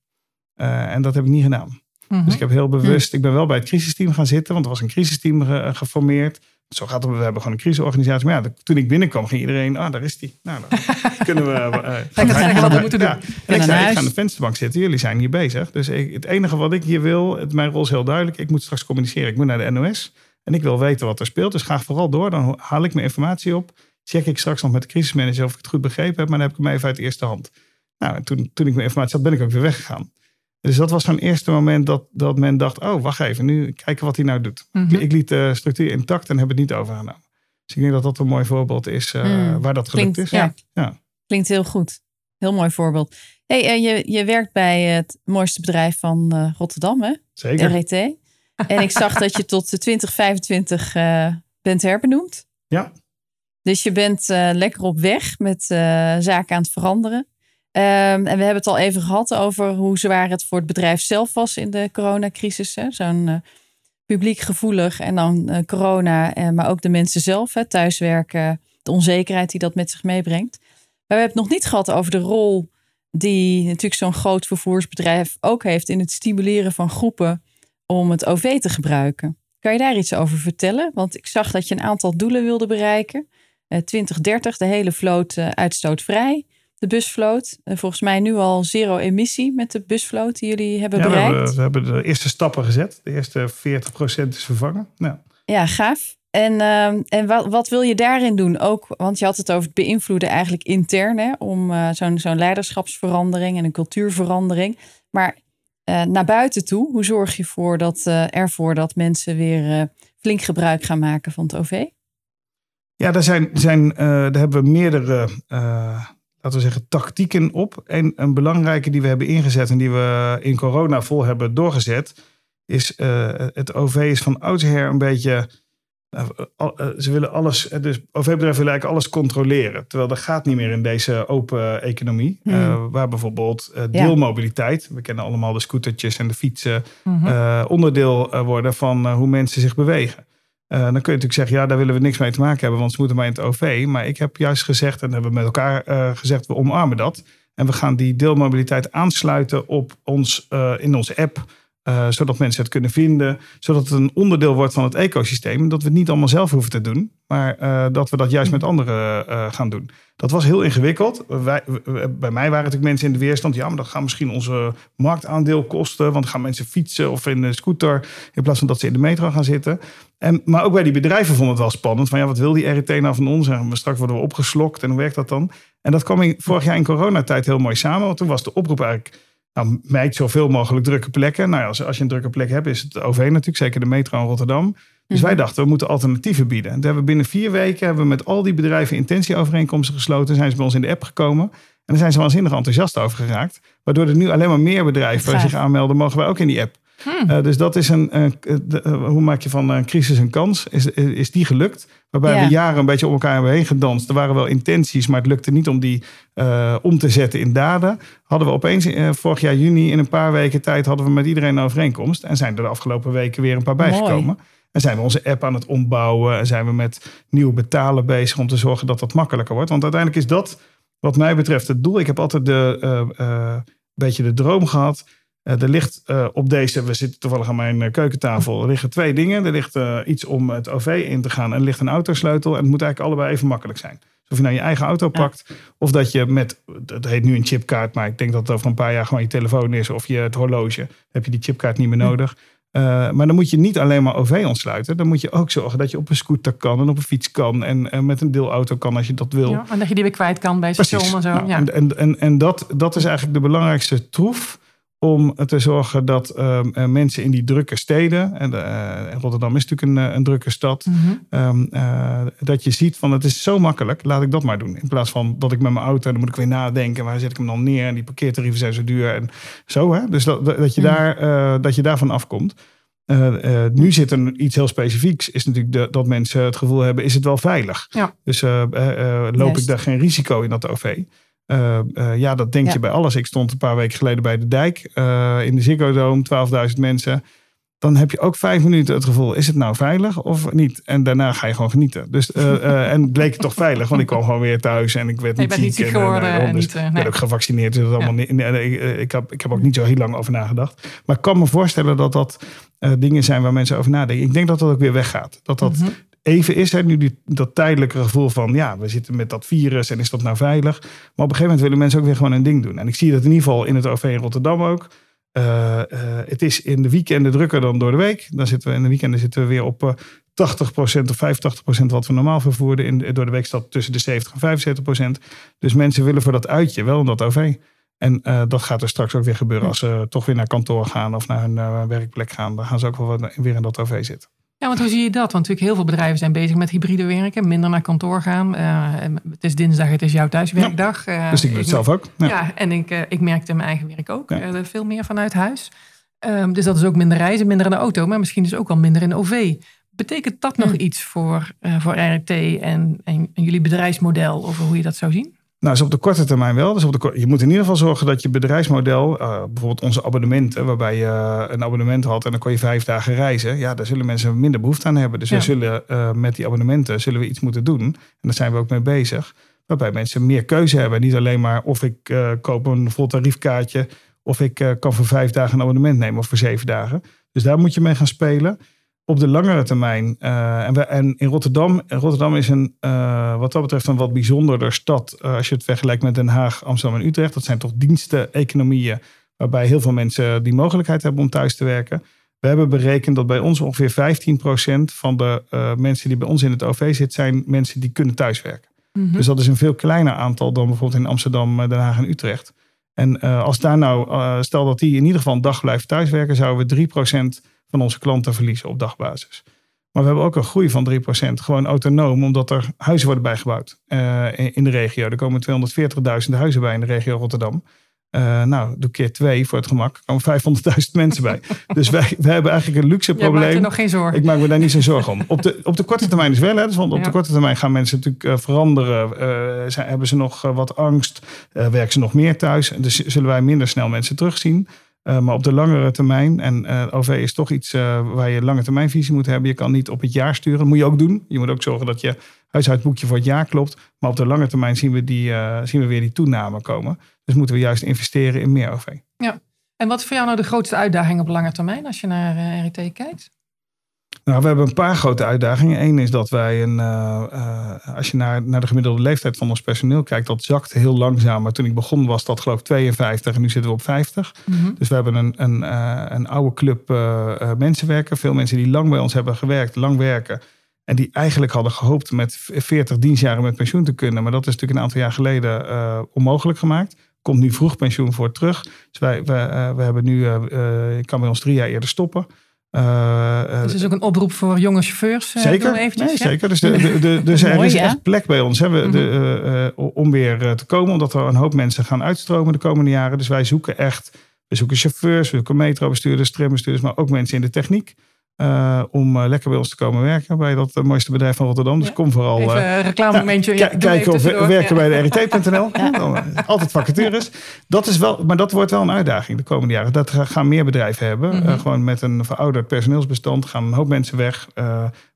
C: En dat heb ik niet gedaan.
B: Mhm.
C: Dus ik heb heel bewust, ik ben wel bij het crisisteam gaan zitten. Want er was een crisisteam ge- geformeerd. Zo gaat het, we hebben gewoon een crisisorganisatie. Maar ja, toen ik binnenkwam, ging iedereen, ah, daar is die. Nou, dan kunnen we... eh, gaan
B: Lekker zeggen wat we moeten doen.
C: ja. En ik zei, ik ga aan de vensterbank zitten. Jullie zijn hier bezig. Dus ik, het enige wat ik hier wil, het, mijn rol is heel duidelijk. Ik moet straks communiceren. Ik moet naar de NOS. En ik wil weten wat er speelt. Dus ga vooral door. Dan haal ik mijn informatie op. Check ik straks nog met de crisismanager of ik het goed begrepen heb. Maar dan heb ik hem even uit de eerste hand. Nou, en toen, toen ik mijn informatie had, ben ik ook weer weggegaan. Dus dat was zo'n eerste moment dat, dat men dacht... oh, wacht even, nu kijken wat hij nou doet.
B: Mhm.
C: Ik liet de structuur intact en heb het niet overgenomen. Dus ik denk dat dat een mooi voorbeeld is uh,
A: Mm.
C: waar dat gelukt
A: Klinkt,
C: is.
A: ja.
C: Ja.
A: Klinkt heel goed. Heel mooi voorbeeld. Hey, eh, je, je werkt bij het mooiste bedrijf van eh, Rotterdam, hè?
C: Zeker.
A: RET. En ik zag dat je tot de 2025 eh, bent herbenoemd.
C: Ja.
A: Dus je bent eh, lekker op weg met eh, zaken aan het veranderen. Ehm, en we hebben het al even gehad over hoe zwaar het voor het bedrijf zelf was in de coronacrisis. Zo'n eh, publiek gevoelig en dan eh, corona, eh, maar ook de mensen zelf, hè, thuiswerken, de onzekerheid die dat met zich meebrengt. Maar we hebben het nog niet gehad over de rol die natuurlijk zo'n groot vervoersbedrijf ook heeft in het stimuleren van groepen om het OV te gebruiken. Kan je daar iets over vertellen? Want ik zag dat je een aantal doelen wilde bereiken. Eh, 2030, de hele vloot uitstootvrij. De busvloot. Volgens mij nu al zero emissie met de busvloot die jullie hebben
C: Ja, we,
A: bereikt.
C: hebben, we hebben de eerste stappen gezet. De eerste 40% is vervangen. Nou,
A: Ja, gaaf. En, ehm, en wat, wat wil je daarin doen? Ook, want je had het over het beïnvloeden eigenlijk intern, hè, om eh, zo'n zo'n leiderschapsverandering en een cultuurverandering. Maar eh, naar buiten toe, hoe zorg je voor dat, eh, ervoor dat mensen weer flink gebruik gaan maken van het OV?
C: Ja, daar, zijn, zijn, daar hebben we meerdere, laten we zeggen, tactieken op. En een belangrijke die we hebben ingezet en die we in corona vol hebben doorgezet, is uh, het OV is van oudsher een beetje. Uh, uh, ze willen alles, dus OV-bedrijven willen eigenlijk alles controleren. Terwijl dat gaat niet meer in deze open economie. Hmm. waar bijvoorbeeld deelmobiliteit, ja. we kennen allemaal de scootertjes en de fietsen, mm-hmm. onderdeel worden van hoe mensen zich bewegen. Uh, dan kun je natuurlijk zeggen, ja, daar willen we niks mee te maken hebben, want ze moeten maar in het OV. Maar ik heb juist gezegd, en hebben we met elkaar uh, gezegd, we omarmen dat. En we gaan die deelmobiliteit aansluiten op ons, uh, in onze app, zodat mensen het kunnen vinden. Zodat het een onderdeel wordt van het ecosysteem. Dat we het niet allemaal zelf hoeven te doen, maar dat we dat juist met anderen gaan doen. Dat was heel ingewikkeld. Bij mij waren natuurlijk mensen in de weerstand. Ja, maar dat gaat misschien onze marktaandeel kosten. Want gaan mensen fietsen of in een scooter. In plaats van dat ze in de metro gaan zitten. En, maar ook bij die bedrijven vonden het wel spannend. Van ja, wat wil die RET nou van ons? En straks worden we opgeslokt. En hoe werkt dat dan? En dat kwam in, vorig jaar in coronatijd heel mooi samen. Want toen was de oproep eigenlijk... Nou, meid zoveel mogelijk drukke plekken. Nou ja, als, als je een drukke plek hebt, is het OV natuurlijk. Zeker de metro in Rotterdam. Dus wij dachten, we moeten alternatieven bieden. En hebben we binnen vier weken hebben we met al die bedrijven intentieovereenkomsten gesloten. Zijn ze bij ons in de app gekomen. En daar zijn ze waanzinnig enthousiast over geraakt. Waardoor er nu alleen maar meer bedrijven zich aanmelden, mogen wij ook in die app. Hmm. Uh, dus dat is een, uh, de, uh, hoe maak je van een crisis een kans? Is, is die gelukt? Waarbij ja. we jaren een beetje om elkaar hebben heen gedanst. Er waren wel intenties, maar het lukte niet om die uh, om te zetten in daden. Hadden we opeens uh, vorig jaar juni in een paar weken tijd hadden we met iedereen een overeenkomst. En zijn er de afgelopen weken weer een paar bijgekomen. Mooi. En zijn we onze app aan het ombouwen. En zijn we met nieuw betalen bezig om te zorgen dat dat makkelijker wordt. Want uiteindelijk is dat wat mij betreft het doel. Ik heb altijd de, uh, beetje de droom gehad er ligt op deze, we zitten toevallig aan mijn keukentafel, er liggen twee dingen. Er ligt iets om het OV in te gaan en er ligt een autosleutel. En het moet eigenlijk allebei even makkelijk zijn. Of je nou je eigen auto pakt. Of dat je met, het heet nu een chipkaart, maar ik denk dat het over een paar jaar gewoon je telefoon is. Of je het horloge. Heb je die chipkaart niet meer nodig. Uh, maar dan moet je niet alleen maar OV ontsluiten. Dan moet je ook zorgen dat je op een scooter kan en op een fiets kan. En, met een deelauto kan als je dat wil. Ja,
B: en dat je die weer kwijt kan bij station en zo. Nou,
C: ja. En, en, en, dat, dat is eigenlijk de belangrijkste troef om te zorgen dat ehm, eh, mensen in die drukke steden, en uh, Rotterdam is natuurlijk een, eh, een drukke stad, mhm. ehm, dat je ziet van het is zo makkelijk, laat ik dat maar doen. In plaats van dat ik met mijn auto, dan moet ik weer nadenken, waar zet ik hem dan neer en die parkeertarieven zijn zo duur en zo. Hè? Dus dat, dat, je, daar, dat je daarvan afkomt. nu zit er iets heel specifieks, is natuurlijk de, dat mensen het gevoel hebben, is het wel veilig? Ja. Dus loop ik daar geen risico in dat OV? Uh, uh, ja, dat denk je bij alles. Ik stond een paar weken geleden bij de dijk uh, in de Ziggo Dome, 12.000 mensen. Dan heb je ook vijf minuten het gevoel, is het nou veilig of niet? En daarna ga je gewoon genieten. Dus, en bleek het toch veilig, want ik kwam gewoon weer thuis en ik werd niet ziek.
B: Niet ziek geworden. En, en, dus niet,
C: Ik ben ook gevaccineerd, dus dat allemaal niet, ik, heb, ik heb ook niet zo heel lang over nagedacht. Maar ik kan me voorstellen dat dat dingen zijn waar mensen over nadenken. Ik denk dat dat ook weer weggaat. Dat dat... Mhm even is. Hè, nu die, dat tijdelijke gevoel van, ja, we zitten met dat virus en is dat nou veilig? Maar op een gegeven moment willen mensen ook weer gewoon een ding doen. En ik zie dat in ieder geval in het OV in Rotterdam ook. Uh, uh, het is in de weekenden drukker dan door de week. Dan zitten we in de weekenden zitten we weer op uh, 80% of 85% wat we normaal vervoerden. In, door de week staat tussen de 70 en 75%. Dus mensen willen voor dat uitje wel in dat OV. En uh, dat gaat er straks ook weer gebeuren als ze toch weer naar kantoor gaan of naar hun uh, werkplek gaan. Dan gaan ze ook wel weer in dat OV zitten.
B: Ja, want hoe zie je dat? Want natuurlijk heel veel bedrijven zijn bezig met hybride werken, minder naar kantoor gaan. Uh, het is dinsdag, het is jouw thuiswerkdag.
C: Uh, dus ik doe het zelf ook.
B: Ja, ja en ik, uh, ik merkte mijn eigen werk ook. veel meer vanuit huis. Um, dus dat is ook minder reizen, minder in de auto, maar misschien dus ook wel minder in de OV. Betekent dat nog iets voor, voor RT en, en, en jullie bedrijfsmodel over hoe je dat zou zien?
C: Nou, is op de korte termijn wel. Dus op de, je moet in ieder geval zorgen dat je bedrijfsmodel, uh, bijvoorbeeld onze abonnementen, waarbij je uh, een abonnement had en dan kon je vijf dagen reizen. Ja, daar zullen mensen minder behoefte aan hebben. Dus we zullen uh, met die abonnementen zullen we iets moeten doen. En daar zijn we ook mee bezig. Waarbij mensen meer keuze hebben. Niet alleen maar of ik koop een vol tariefkaartje of ik kan voor vijf dagen een abonnement nemen of voor zeven dagen. Dus daar moet je mee gaan spelen op de langere termijn. Uh, en, we, en, in Rotterdam, Rotterdam is een, uh, wat dat betreft een wat bijzonderder stad. Uh, als je het vergelijkt met Den Haag, Amsterdam en Utrecht. Dat zijn toch diensteneconomieën waarbij heel veel mensen die mogelijkheid hebben om thuis te werken. We hebben berekend dat bij ons ongeveer 15% van de mensen die bij ons in het OV zitten, zijn mensen die kunnen thuiswerken. Mm Dus dat is een veel kleiner aantal dan bijvoorbeeld in Amsterdam, Den Haag en Utrecht. En als daar nou, stel dat die in ieder geval een dag blijven thuiswerken, zouden we 3% van onze klanten verliezen op dagbasis. Maar we hebben ook een groei van 3%, gewoon autonoom, omdat er huizen worden bijgebouwd uh, in de regio. Er komen 240.000 huizen bij in de regio Rotterdam. Uh, nou, doe keer twee voor het gemak. Komen 500.000 mensen bij. Dus wij, wij hebben eigenlijk een luxe probleem.
B: Jij maakt nog geen zorgen.
C: Ik maak me daar niet zo'n zorgen om. Op de, op de korte termijn is wel, hè, dus want op de korte termijn gaan mensen natuurlijk uh, veranderen. Uh, zijn, hebben ze nog wat angst? werken ze nog meer thuis? Dus zullen wij minder snel mensen terugzien. Uh, maar op de langere termijn, en eh, OV is toch iets uh, waar je lange termijnvisie moet hebben. Je kan niet op het jaar sturen. Dat moet je ook doen. Je moet ook zorgen dat je huishoudboekje voor het jaar klopt. Maar op de lange termijn zien we, die, zien we weer die toename komen. Dus moeten we juist investeren in meer OV.
B: Ja. En wat is voor jou nou de grootste uitdaging op lange termijn als je naar RET kijkt?
C: Nou, we hebben een paar grote uitdagingen. Eén is dat wij een, uh, uh, als je naar, naar de gemiddelde leeftijd van ons personeel kijkt, dat zakt heel langzaam. Maar toen ik begon was dat geloof ik 52 en nu zitten we op 50. Mm Dus we hebben een, een, uh, een oude club mensen werken. Veel mensen die lang bij ons hebben gewerkt, lang werken. En die eigenlijk hadden gehoopt met 40 dienstjaren met pensioen te kunnen. Maar dat is natuurlijk een aantal jaar geleden onmogelijk gemaakt. Komt nu vroeg pensioen voor terug. Dus wij, we, we hebben nu, ik kan bij ons drie jaar eerder stoppen.
B: Uh, dus is ook een oproep voor jonge chauffeurs.
C: Uh, zeker, nee, zeker. Dus, de, de, de, dus er is echt plek bij ons hè, we, de, uh, om weer te komen. Omdat er een hoop mensen gaan uitstromen de komende jaren. Dus wij zoeken echt, we zoeken chauffeurs, we zoeken metrobestuurders, trambestuurders, maar ook mensen in de techniek. Uh, om uh, lekker bij ons te komen werken bij dat uh, mooiste bedrijf van Rotterdam. Dus kom vooral.
B: Even een reclamemomentje. Ja,
C: kijken of we werken bij de RT.nl. altijd vacatures. Dat is wel, maar dat wordt wel een uitdaging de komende jaren. Dat gaan meer bedrijven hebben. Mm -hmm. gewoon met een verouderd personeelsbestand gaan een hoop mensen weg.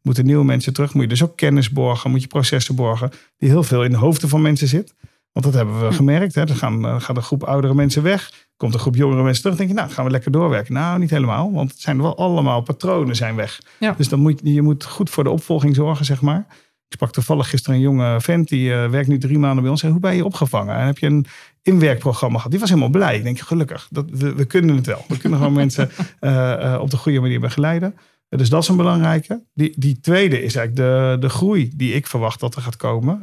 C: moeten nieuwe mensen terug. Moet je dus ook kennis borgen. Moet je processen borgen. Die heel veel in de hoofden van mensen zit. Want dat hebben we gemerkt. Hè. Er gaan, uh, gaat een groep oudere mensen weg. Komt een groep jongere mensen terug. denk je, nou, gaan we lekker doorwerken. Nou, niet helemaal. Want het zijn wel allemaal patronen zijn weg.
B: Ja.
C: Dus dan moet, je moet goed voor de opvolging zorgen, zeg maar. Ik sprak toevallig gisteren een jonge vent. Die uh, werkt nu drie maanden bij ons. En hoe ben je opgevangen? En heb je een inwerkprogramma gehad? Die was helemaal blij. Ik denk, gelukkig. Dat, we, we kunnen het wel. We kunnen gewoon mensen uh, op de goede manier begeleiden. Dus dat is een belangrijke. Die, die tweede is eigenlijk de, de groei die ik verwacht dat er gaat komen.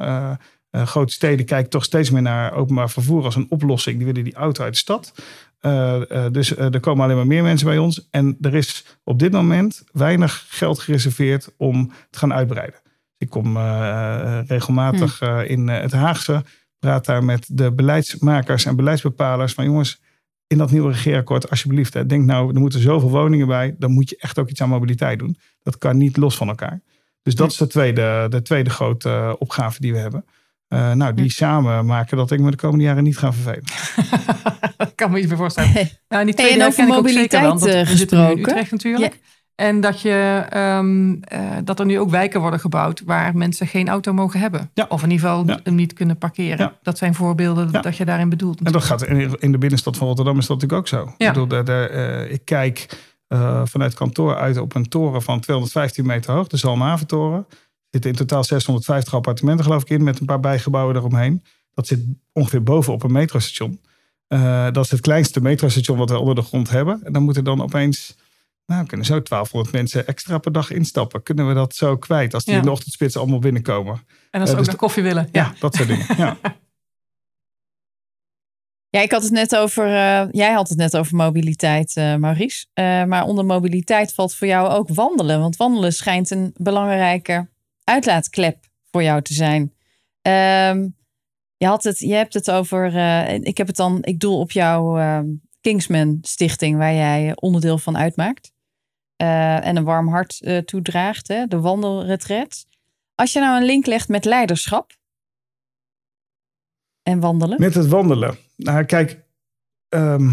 C: Uh, uh, grote steden kijken toch steeds meer naar openbaar vervoer als een oplossing. Die willen die auto uit de stad. Uh, dus er komen alleen maar meer mensen bij ons. En er is op dit moment weinig geld gereserveerd om te gaan uitbreiden. Ik kom regelmatig hm. in het Haagse. Praat daar met de beleidsmakers en beleidsbepalers. Van jongens, in dat nieuwe regeerakkoord, alsjeblieft, hè, denk nou, er moeten zoveel woningen bij. Dan moet je echt ook iets aan mobiliteit doen. Dat kan niet los van elkaar. Dus dat is de tweede, de tweede grote opgave die we hebben. Uh, nou, die samen maken dat ik me de komende jaren niet ga vervelen.
B: dat kan me iets voorstellen.
A: Hey. Nou, die tweede hey, en over mobiliteit ook zeker wel, gesproken.
B: In Utrecht natuurlijk. Ja. En dat, je, um, uh, dat er nu ook wijken worden gebouwd waar mensen geen auto mogen hebben.
C: Ja.
B: Of in ieder geval ja. hem niet kunnen parkeren.
C: Ja.
B: Dat zijn voorbeelden dat je daarin bedoelt.
C: Natuurlijk. En dat gaat in de binnenstad van Rotterdam is dat natuurlijk ook zo. Ik, bedoel, de, de, uh, ik kijk uh, vanuit kantoor uit op een toren van 215 meter hoog, de Zalmhaventoren. Er zitten in totaal 650 appartementen geloof ik in, met een paar bijgebouwen eromheen. Dat zit ongeveer bovenop een metrostation. dat is het kleinste metrostation wat we onder de grond hebben. En dan moeten dan opeens nou, kunnen zo 1200 mensen extra per dag instappen. Kunnen we dat zo kwijt als die
B: Ja.
C: in de ochtendspits allemaal binnenkomen?
B: En als ze
C: Eh,
B: ook
C: dus
B: koffie willen.
C: Ja, dat soort dingen. Ja.
A: Ja, ik had het net over. eh, jij had het net over mobiliteit, eh, Maurice. Eh, maar onder mobiliteit valt voor jou ook wandelen. Want wandelen schijnt een belangrijke uitlaatklep voor jou te zijn. Ehm, je, had het, je hebt het over. eh, ik heb het dan. Ik doel op jouw ehm, Kingsman Stichting, waar jij onderdeel van uitmaakt. Eh, en een warm hart eh, toedraagt, hè, de wandelretret. Als je nou een link legt met leiderschap en wandelen.
C: Met het wandelen. Nou, kijk, ehm,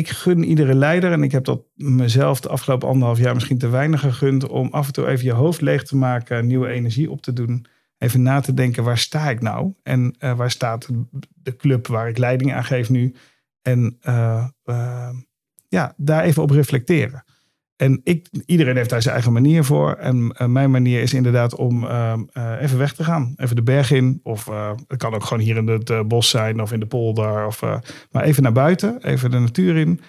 C: ik gun iedere leider, en ik heb dat mezelf de afgelopen anderhalf jaar misschien te weinig gegund, om af en toe even je hoofd leeg te maken, nieuwe energie op te doen. Even na te denken, waar sta ik nou? En eh, waar staat de club waar ik leiding aan geef nu? En eh, eh, ja, daar even op reflecteren. En ik, iedereen heeft daar zijn eigen manier voor. En eh, mijn manier is inderdaad om ehm, eh, even weg te gaan. Even de berg in. Of eh, het kan ook gewoon hier in het bos zijn of in de polder. Of, maar even naar buiten, even de natuur in.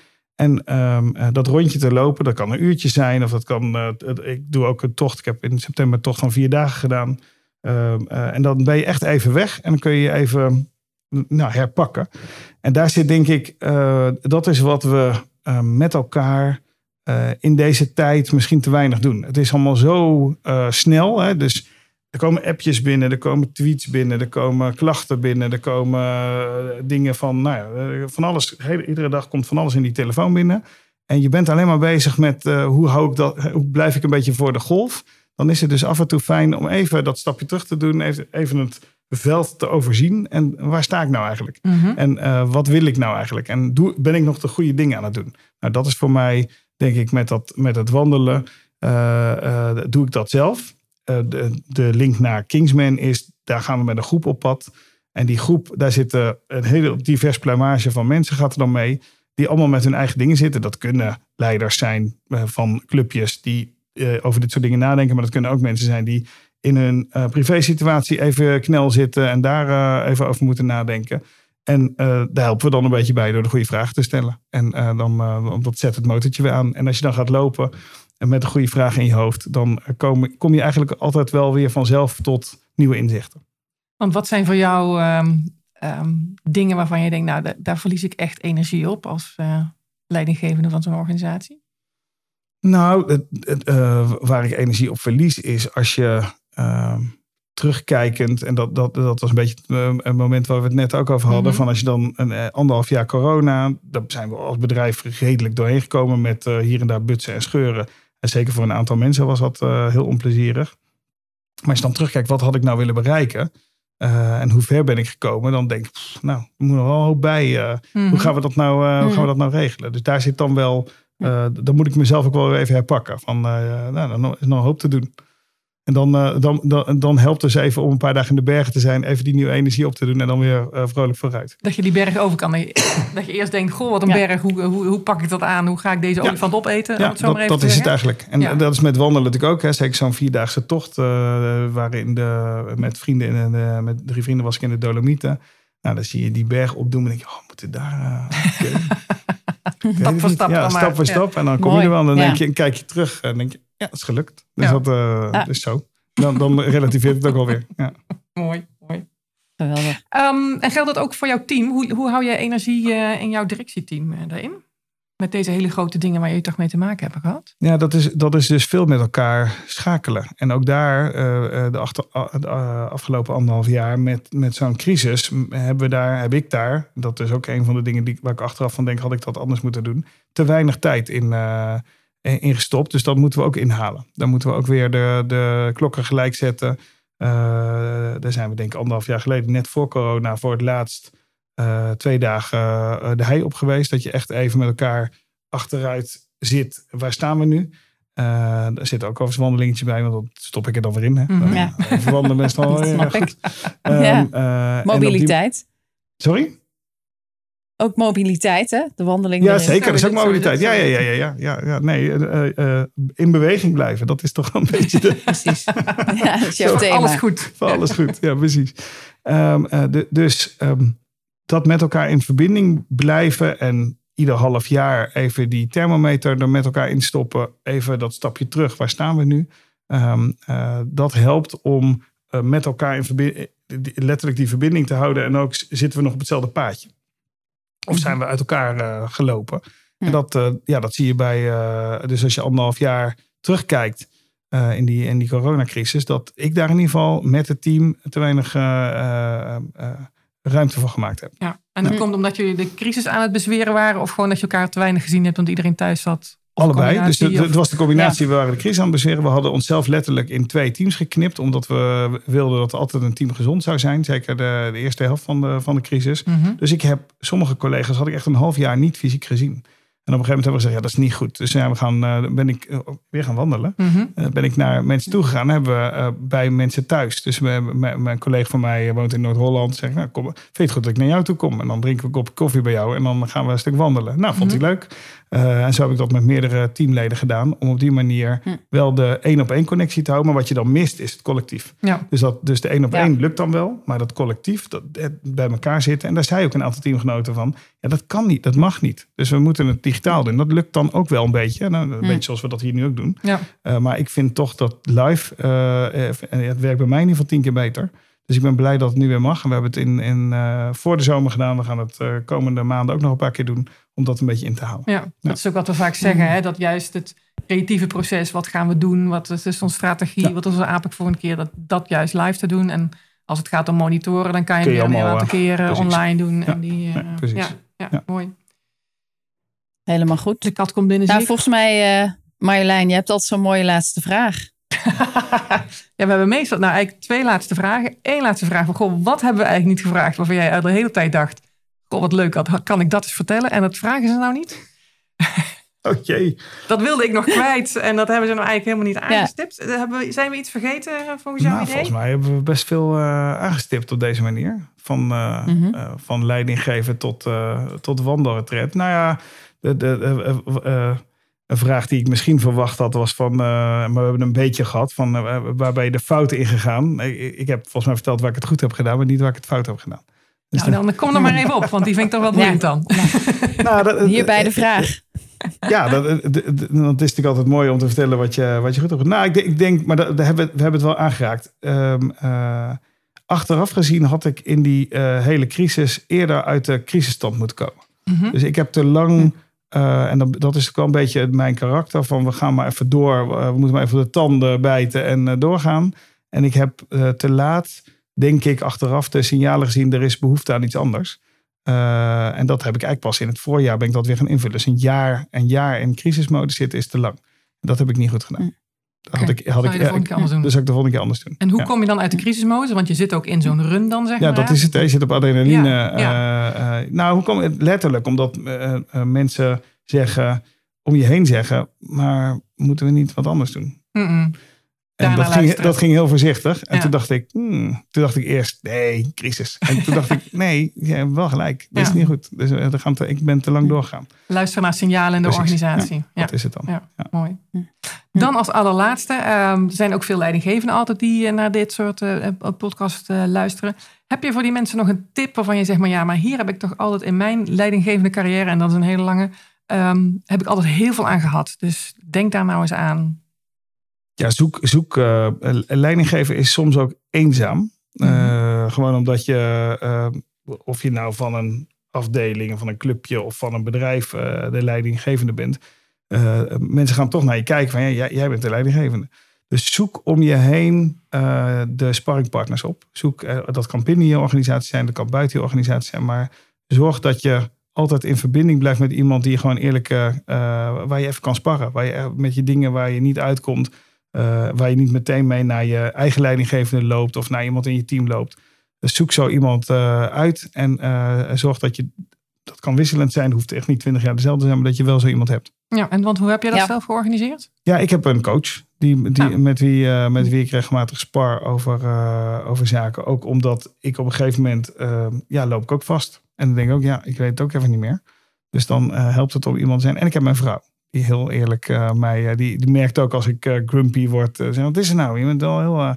C: En ehm, eh, dat rondje te lopen, dat kan een uurtje zijn. Of dat kan, ik doe ook een tocht. Ik heb in september een tocht van vier dagen gedaan. Ehm, eh, en dan ben je echt even weg. En dan kun je even nou, herpakken. En daar zit denk ik, dat is wat we met elkaar eh, in deze tijd misschien te weinig doen. Het is allemaal zo eh, snel. Hè? Dus er komen appjes binnen, er komen tweets binnen, er komen klachten binnen, er komen eh, dingen van, nou ja, van alles. Hele, iedere dag komt van alles in die telefoon binnen. En je bent alleen maar bezig met hoe, hou ik dat, hoe blijf ik een beetje voor de golf. Dan is het dus af en toe fijn om even dat stapje terug te doen, even, even het veld te overzien. En waar sta ik nou eigenlijk?
B: Mhm.
C: En wat wil ik nou eigenlijk? En doe, ben ik nog de goede dingen aan het doen? Nou, dat is voor mij, denk ik, met, dat, met het wandelen, eh, eh, doe ik dat zelf. Eh, de, de link naar Kingsman is, daar gaan we met een groep op pad. En die groep, daar zitten een hele divers pluimage van mensen, gaat er dan mee. Die allemaal met hun eigen dingen zitten. Dat kunnen leiders zijn van clubjes die over dit soort dingen nadenken. Maar dat kunnen ook mensen zijn die in hun privé-situatie even knel zitten en daar even over moeten nadenken. En eh, daar helpen we dan een beetje bij door de goede vragen te stellen. En eh, dan eh, dat zet het motortje weer aan. En als je dan gaat lopen en met een goede vraag in je hoofd, dan kom, kom je eigenlijk altijd wel weer vanzelf tot nieuwe inzichten.
B: Want wat zijn voor jou ehm, ehm, dingen waarvan je denkt, nou, da- daar verlies ik echt energie op als leidinggevende van zo'n organisatie?
C: Nou, waar ik energie op verlies is als je ehm, terugkijkend, en dat, dat, dat was een beetje het eh, een moment waar we het net ook over hadden,
B: Mhm.
C: van als je dan een eh, anderhalf jaar corona, daar zijn we als bedrijf redelijk doorheen gekomen met eh, hier en daar butsen en scheuren. En zeker voor een aantal mensen was dat heel onplezierig. Maar als je dan terugkijkt, wat had ik nou willen bereiken? En hoe ver ben ik gekomen? Dan denk ik, pff, nou, er moet nog wel een hoop bij.
B: Mhm.
C: hoe gaan we dat nou, hoe gaan we dat nou regelen? Dus daar zit dan wel, dan moet ik mezelf ook wel even herpakken. Van, nou, dan is nog een hoop te doen. En dan, eh, dan, dan, dan helpt het dus even om een paar dagen in de bergen te zijn. Even die nieuwe energie op te doen en dan weer eh, vrolijk vooruit.
B: Dat je die berg over kan. Dat je eerst denkt, goh, wat een
A: Ja.
B: berg. Hoe, hoe, hoe pak ik dat aan? Hoe ga ik deze
C: Ja.
B: olifant opeten?
C: Ja, dat, is het eigenlijk. En
B: Ja.
C: dat is met wandelen natuurlijk ook. Hè. Zeker zo'n vierdaagse tocht uh, waarin de, met vrienden in de, met drie vrienden was ik in de Dolomieten. Nou, dan zie je die berg opdoen en denk je, oh, we moeten daar... Uh, okay.
B: stap voor stap.
C: Ja,
B: dan
C: stap
B: maar.
C: voor stap. En dan kom
A: Mooi.
C: je er wel en dan denk je, kijk je terug en denk je, ja, het is gelukt. Dus
B: Ja.
C: dat uh,
A: Ja.
C: is zo. Dan, dan relativeert het ook alweer. Ja.
B: Mooi, mooi.
A: Geweldig.
B: Um, en geldt dat ook voor jouw team? Hoe, hoe hou je energie uh, in jouw directieteam uh, daarin? Met deze hele grote dingen waar je toch mee te maken hebt gehad?
C: Ja, dat is, dat is dus veel met elkaar schakelen. En ook daar, uh, de, achter, de afgelopen anderhalf jaar met, met zo'n crisis, hebben we daar, heb ik daar, dat is ook een van de dingen die, waar ik achteraf van denk, had ik dat anders moeten doen, te weinig tijd in, uh, gestopt. Dus dat moeten we ook inhalen. Dan moeten we ook weer de, de klokken gelijk zetten. Daar zijn we denk ik anderhalf jaar geleden, net voor corona, voor het laatst uh, twee dagen uh, de hei op geweest. Dat je echt even met elkaar achteruit zit. Waar staan we nu? Uh, er zit ook overigens een wandelingetje bij, want dat stop ik er dan weer in. Hè? Dan,
A: Ja.
C: Best wel goed. Ehm,
A: Ja.
C: eh, die-
A: Mobiliteit.
C: Sorry?
A: Ook mobiliteit, hè? De wandeling.
C: Ja, zeker. Dat is ook mobiliteit. Ja, ja, ja, ja, ja, ja, ja. Nee, eh, eh, eh, in beweging blijven. Dat is toch een beetje de,
A: Precies. ja, dat is jouw
C: Zo,
A: thema.
B: Alles goed.
C: voor alles goed. Ja, precies. Ehm, eh, de- dus ehm, dat met elkaar in verbinding blijven en ieder half jaar even die thermometer er met elkaar instoppen. Even dat stapje terug. Waar staan we nu? Ehm, eh, dat helpt om eh, met elkaar in verbinding, letterlijk die verbinding te houden. En ook zitten we nog op hetzelfde paadje. Of zijn we uit elkaar eh, gelopen?
A: Ja.
C: En dat, eh, ja, dat zie je bij, eh, dus als je anderhalf jaar terugkijkt eh, in, die, in die coronacrisis, dat ik daar in ieder geval met het team te weinig eh, eh, eh, ruimte voor gemaakt heb.
B: Ja. En dat
A: Ja.
B: komt omdat jullie de crisis aan het bezweren waren? Of gewoon dat je elkaar te weinig gezien hebt, want iedereen thuis zat?
C: Allebei. Dus het- was de combinatie. We waren de crisis aan het bezweren. We hadden onszelf letterlijk in twee teams geknipt. Omdat we wilden dat altijd een team gezond zou zijn. Zeker de, de eerste helft van de, van de crisis.
B: Mhm.
C: Dus ik heb sommige collega's had ik echt een half jaar niet fysiek gezien. En op een gegeven moment hebben we gezegd, ja, dat is niet goed. Dus ja, we gaan, eh, ben ik eh, weer gaan wandelen.
B: Mhm.
C: Eh, ben ik naar mensen toegegaan. Hebben we bij mensen thuis. Dus we, mijn, collega van mij woont in Noord-Holland. Zegt, nou, kom, vind je het goed dat ik naar jou toe kom? En dan drinken we een kop koffie bij jou. En dan gaan we een stuk wandelen. Nou, vond hij leuk. Eh, en zo heb ik dat met meerdere teamleden gedaan. Om op die manier
A: Hm.
C: wel de één op één connectie te houden. Maar wat je dan mist is het collectief.
B: Ja.
C: Dus, dat, dus de één op
A: Ja.
C: één lukt dan wel. Maar dat collectief, dat het bij elkaar zitten. En daar zei ook een aantal teamgenoten van. Ja, dat kan niet, dat mag niet. Dus we moeten het digitaal doen. Dat lukt dan ook wel een beetje. Nou, een
A: Hm.
C: beetje zoals we dat hier nu ook doen.
B: Ja.
C: Uh, maar ik vind toch dat live, uh, het werkt bij mij in ieder geval tien keer beter. Dus ik ben blij dat het nu weer mag. En we hebben het in, in, uh, voor de zomer gedaan. We gaan het uh, komende maanden ook nog een paar keer doen. Om dat een beetje in te halen.
B: Ja, dat is ook wat we vaak zeggen. Hè? Dat juist het creatieve proces, wat gaan we doen? Wat is dus onze strategie?
C: Ja.
B: Wat is onze APEC voor een keer? Dat, dat juist live te doen. En als het gaat om monitoren, dan kan je,
C: Kun je
B: een aantal keren
C: precies.
B: online doen.
C: Ja,
B: En die, uh,
C: ja, precies.
B: Ja, ja,
C: Ja.
B: mooi.
A: Helemaal goed.
B: De kat komt binnen.
A: Nou, volgens mij, uh, Marjolein, je hebt altijd zo'n mooie laatste vraag.
B: ja, we hebben meestal nou, eigenlijk twee laatste vragen. Eén laatste vraag van, goh, wat hebben we eigenlijk niet gevraagd? Waarvan jij de hele tijd dacht, wat leuk, had- kan ik dat eens vertellen? En dat vragen ze nou niet?
C: Oh jee.
B: Dat wilde ik nog kwijt en dat hebben ze nou eigenlijk helemaal niet aangestipt. Hebben we, zijn we iets vergeten eh, volgens jouw
C: Nou,
B: idee?
C: volgens mij hebben we best veel uh, aangestipt op deze manier. Van, uh, uh, van leiding geven tot, uh, tot wandelretret. Nou ja, de, de, uh, een vraag die ik misschien verwacht had was van... maar we hebben een beetje gehad van waar ben je de fouten in gegaan? Ik, ik heb volgens mij verteld waar ik het goed heb gedaan... maar niet waar ik het fout heb gedaan.
B: Dus nou, dan kom er maar even op, want die vind ik toch wel boeiend dan.
C: Nou, dat,
A: Hierbij de vraag.
C: Ja, dat, dat, dat, dat is natuurlijk altijd mooi om te vertellen wat je, wat je goed hebt. Nou, ik denk, ik denk maar dat, dat hebben, we, we hebben het wel aangeraakt. Um, uh, achteraf gezien had ik in die uh, hele crisis eerder uit de crisisstand moeten komen.
B: Mhm.
C: Mm -hmm. Dus ik heb te lang, uh, en dat, dat is ook wel een beetje mijn karakter, van we gaan maar even door, we moeten maar even de tanden bijten en uh, doorgaan. En ik heb te laat, denk ik, achteraf de signalen gezien, er is behoefte aan iets anders. Uh, en dat heb ik eigenlijk pas in het voorjaar ben ik dat weer gaan invullen. Dus een jaar, een jaar in crisismodus zitten is te lang. Dat heb ik niet goed gedaan. Dat had ik, had
B: Zou je de volgende keer anders doen?
C: Dus ik de volgende keer anders doen.
B: En hoe
C: Ja.
B: kom je dan uit de crisismodus? Want je zit ook in zo'n run dan, zeg
C: Ja,
B: maar.
C: dat is het. Je zit op adrenaline.
B: Ja, ja.
C: eh, eh, nou, hoe kom het? Letterlijk, omdat eh, eh, mensen zeggen, om je heen zeggen, maar moeten we niet wat anders doen?
B: Mm-mm.
C: En dat ging,
B: luisteren.
C: dat ging heel voorzichtig. En
B: Ja.
C: toen dacht ik, hmm, toen dacht ik eerst, nee, crisis. En toen dacht ik, nee, je hebt wel gelijk. Dat
B: Ja.
C: is niet goed. Dus eh, we gaan te- ik ben te lang doorgegaan.
B: Luisteren naar signalen in de
C: Precies.
B: organisatie. Ja.
C: Dat is het dan.
B: Ja,
C: Ja.
B: mooi. Dan als allerlaatste, ehm, er zijn ook veel leidinggevenden altijd die eh, naar dit soort eh, podcast luisteren. Heb je voor die mensen nog een tip waarvan je zegt, maar ja, maar hier heb ik toch altijd in mijn leidinggevende carrière, en dat is een hele lange, ehm, heb ik altijd heel veel aan gehad. Dus denk daar nou eens aan.
C: Ja, zoek, zoek eh, leidinggeven is soms ook eenzaam. Eh, gewoon omdat je, eh, of je nou van een afdeling, of van een clubje of van een bedrijf de leidinggevende bent. Mensen gaan toch naar je kijken van ja, jij, jij bent de leidinggevende. Dus zoek om je heen de sparringpartners op. Zoek, dat kan binnen je organisatie zijn, dat kan buiten je organisatie zijn. Maar zorg dat je altijd in verbinding blijft met iemand die gewoon eerlijk, waar je even kan sparren. Waar je, met je dingen waar je niet uitkomt. Eh, waar je niet meteen mee naar je eigen leidinggevende loopt of naar iemand in je team loopt. Dus zoek zo iemand eh, uit en eh, zorg dat je, dat kan wisselend zijn, hoeft echt niet twintig jaar dezelfde te zijn, maar dat je wel zo iemand hebt.
B: Ja, en want hoe heb je dat
A: Ja.
B: zelf georganiseerd?
C: Ja, ik heb een coach die, die,
B: Ah.
C: met, wie, eh, met wie ik regelmatig spar over, eh, over zaken. Ook omdat ik op een gegeven moment, eh, ja, loop ik ook vast. En dan denk ik ook, ja, ik weet het ook even niet meer. Dus dan eh, helpt het om iemand te zijn. En ik heb mijn vrouw, die heel eerlijk eh, mij, eh, die, die merkt ook als ik eh, grumpy word. zeg, wat is er nou? Je bent wel heel...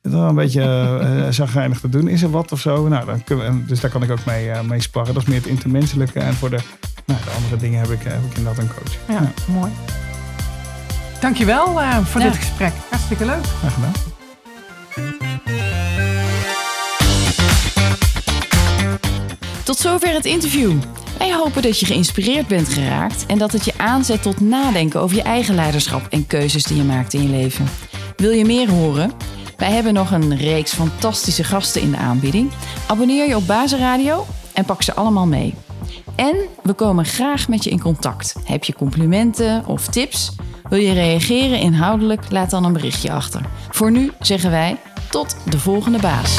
C: wel een beetje uh, zagrijnig te doen. Is er wat of zo? Nou, dan kunnen we, dus daar kan ik ook mee, mee sparren. Dat is meer het intermenselijke. En voor de, nou, de andere dingen heb ik, heb ik inderdaad een coach.
B: Ja, mooi. Dankjewel eh voor
A: Ja.
B: dit gesprek. Hartstikke leuk.
C: Graag gedaan.
A: Tot zover het interview. Wij hopen dat je geïnspireerd bent geraakt en dat het je aanzet tot nadenken over je eigen leiderschap en keuzes die je maakt in je leven. Wil je meer horen? Wij hebben nog een reeks fantastische gasten in de aanbieding. Abonneer je op Bazenradio en pak ze allemaal mee. En we komen graag met je in contact. Heb je complimenten of tips? Wil je reageren inhoudelijk? Laat dan een berichtje achter. Voor nu zeggen wij tot de volgende baas.